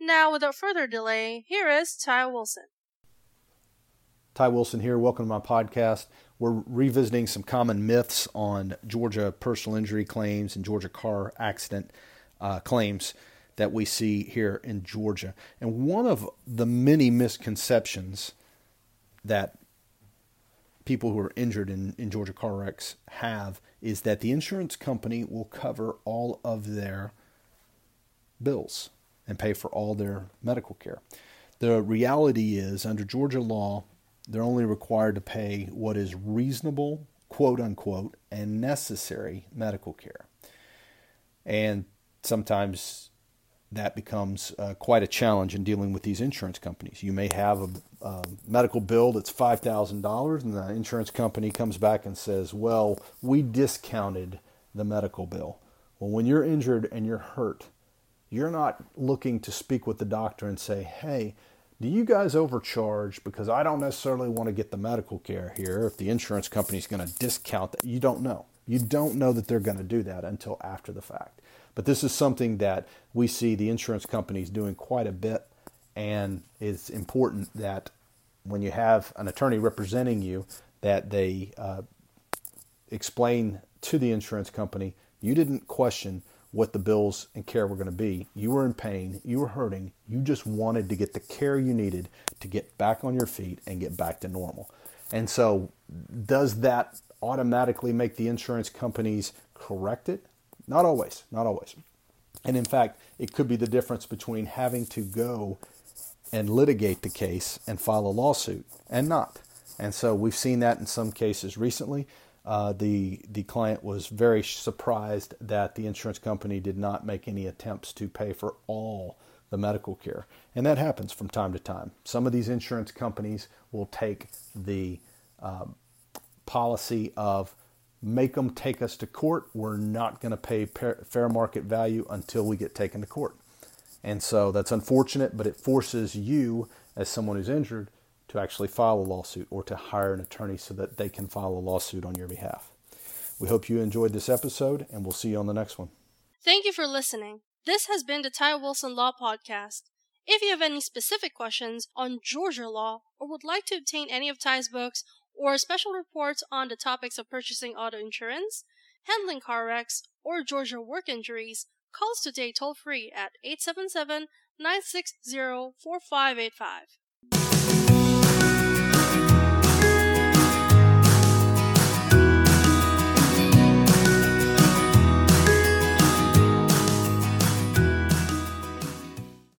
Now, without further delay, here is Ty Wilson. Ty Wilson here. Welcome to my podcast. We're revisiting some common myths on Georgia personal injury claims and Georgia car accident uh, claims that we see here in Georgia. And one of the many misconceptions that people who are injured in, in Georgia car wrecks have is that the insurance company will cover all of their bills and pay for all their medical care. The reality is, under Georgia law, they're only required to pay what is reasonable, quote unquote, and necessary medical care. And sometimes that becomes uh, quite a challenge in dealing with these insurance companies. You may have a, a medical bill that's $5,000, and the insurance company comes back and says, Well, we discounted the medical bill. Well, when you're injured and you're hurt, you're not looking to speak with the doctor and say, Hey, do you guys overcharge because I don't necessarily want to get the medical care here if the insurance company is going to discount that? You don't know. You don't know that they're going to do that until after the fact. But this is something that we see the insurance companies doing quite a bit, and it's important that when you have an attorney representing you, that they uh, explain to the insurance company you didn't question what the bills and care were going to be. You were in pain, you were hurting, you just wanted to get the care you needed to get back on your feet and get back to normal. And so, does that automatically make the insurance companies correct it? Not always, not always. And in fact, it could be the difference between having to go and litigate the case and file a lawsuit and not. And so we've seen that in some cases recently. Uh, the the client was very surprised that the insurance company did not make any attempts to pay for all the medical care, and that happens from time to time. Some of these insurance companies will take the uh, policy of make them take us to court. We're not going to pay fair market value until we get taken to court. And so that's unfortunate, but it forces you, as someone who's injured, to actually file a lawsuit or to hire an attorney so that they can file a lawsuit on your behalf. We hope you enjoyed this episode, and we'll see you on the next one. Thank you for listening. This has been the Ty Wilson Law Podcast. If you have any specific questions on Georgia law or would like to obtain any of Ty's books or special reports on the topics of purchasing auto insurance, handling car wrecks, or Georgia work injuries, call us today toll free at 877 960 4585.